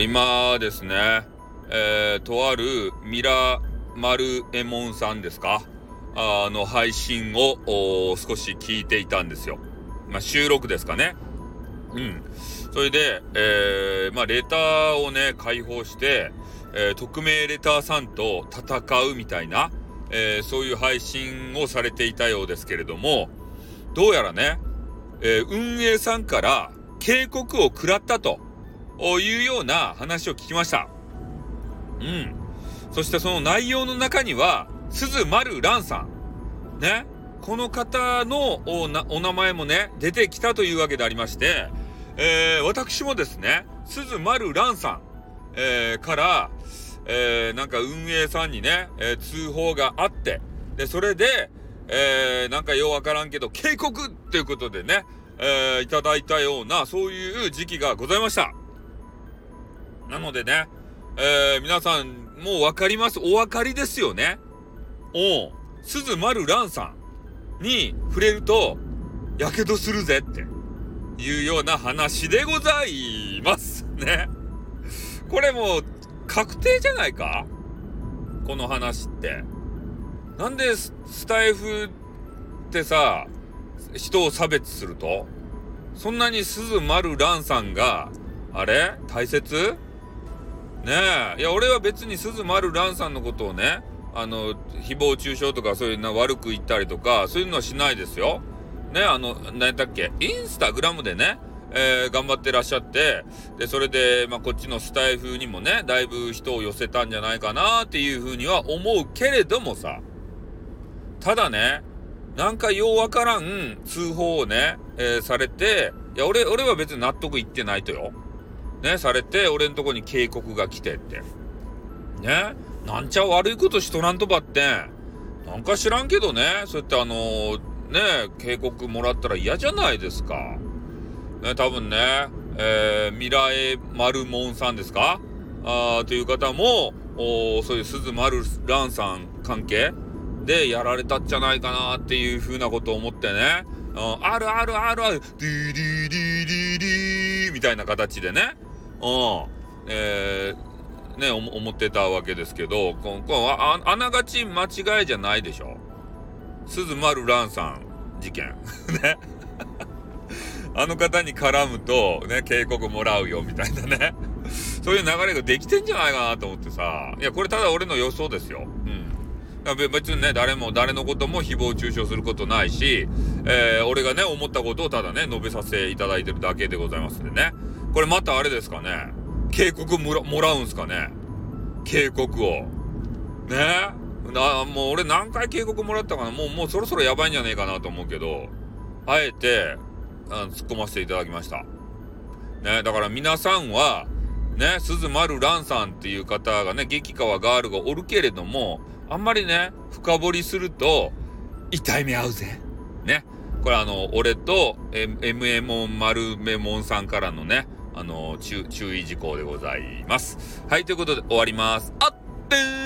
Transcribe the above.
今ですね、えー、とあるミラマルエモンさんですか？あの配信を少し聞いていたんですよ。まあ、収録ですかね。うん。それで、えー、まあ、レターをね、解放して、えー、匿名レターさんと戦うみたいな、えー、そういう配信をされていたようですけれども、どうやらね、えー、運営さんから警告を食らったというような話を聞きました。うん。そしてその内容の中には、鈴丸蘭さん。ね。この方のお名前もね、出てきたというわけでありまして、えー、私もですね、鈴丸蘭さん、えー、から、えー、なんか運営さんにね、え、通報があって、で、それで、えー、なんかようわからんけど、警告っていうことでね、えー、いただいたような、そういう時期がございました。なのでね、えー、皆さん、もうわかります。お分かりですよね。おう、鈴丸蘭さんに触れると、やけどするぜっていうような話でございます ね。これもう確定じゃないか？この話って。なんでスタイフってさ、人を差別すると？そんなに鈴丸蘭さんが、あれ？大切？ねえ。いや、俺は別に鈴丸蘭さんのことをね、あの、誹謗中傷とかそういうの悪く言ったりとか、そういうのはしないですよ。ね、あの、何だっけ、インスタグラムでね、えー、頑張ってらっしゃって、で、それで、まあ、こっちのスタイフにもね、だいぶ人を寄せたんじゃないかなっていうふうには思うけれどもさ、ただね、なんかようわからん通報をね、えー、されて、いや、俺、俺は別に納得いってないとよ。ね、されて、俺んとこに警告が来てって。ね、なんちゃ悪いことしとらんとばって、なんか知らんけどね、そうやってあのー、ね、警告もらったら嫌じゃないですか。ね、多分ね、えー、ミラエマルモンさんですか？あという方も、おそういう鈴丸蘭さん関係でやられたんじゃないかなっていうふうなことを思ってね、うん、あるあるあるある、ディディディディディみたいな形でね、うん、えー、ね、思ってたわけですけど、ここああながち間違いじゃないでしょ？鈴丸蘭さん事件。ね。あの方に絡むと、ね、警告もらうよ、みたいなね。そういう流れができてんじゃないかなと思ってさ。いや、これただ俺の予想ですよ。うん。別にね、誰も、誰のことも誹謗中傷することないし、えー、俺がね、思ったことをただね、述べさせていただいてるだけでございますんでね。これまたあれですかね。警告もらもらうんすかね。警告を。ね？な、もう俺何回警告もらったかなもう、もうそろそろやばいんじゃねえかなと思うけど、あえて、あ突っ込ませていただきました。ね、だから皆さんは、ね、鈴丸蘭さんっていう方がね、激川ガールがおるけれども、あんまりね、深掘りすると、痛い目合うぜ。ね。これあの、俺と、M、エモン丸メモンさんからのね、あの、注意事項でございます。はい、ということで終わります。あってー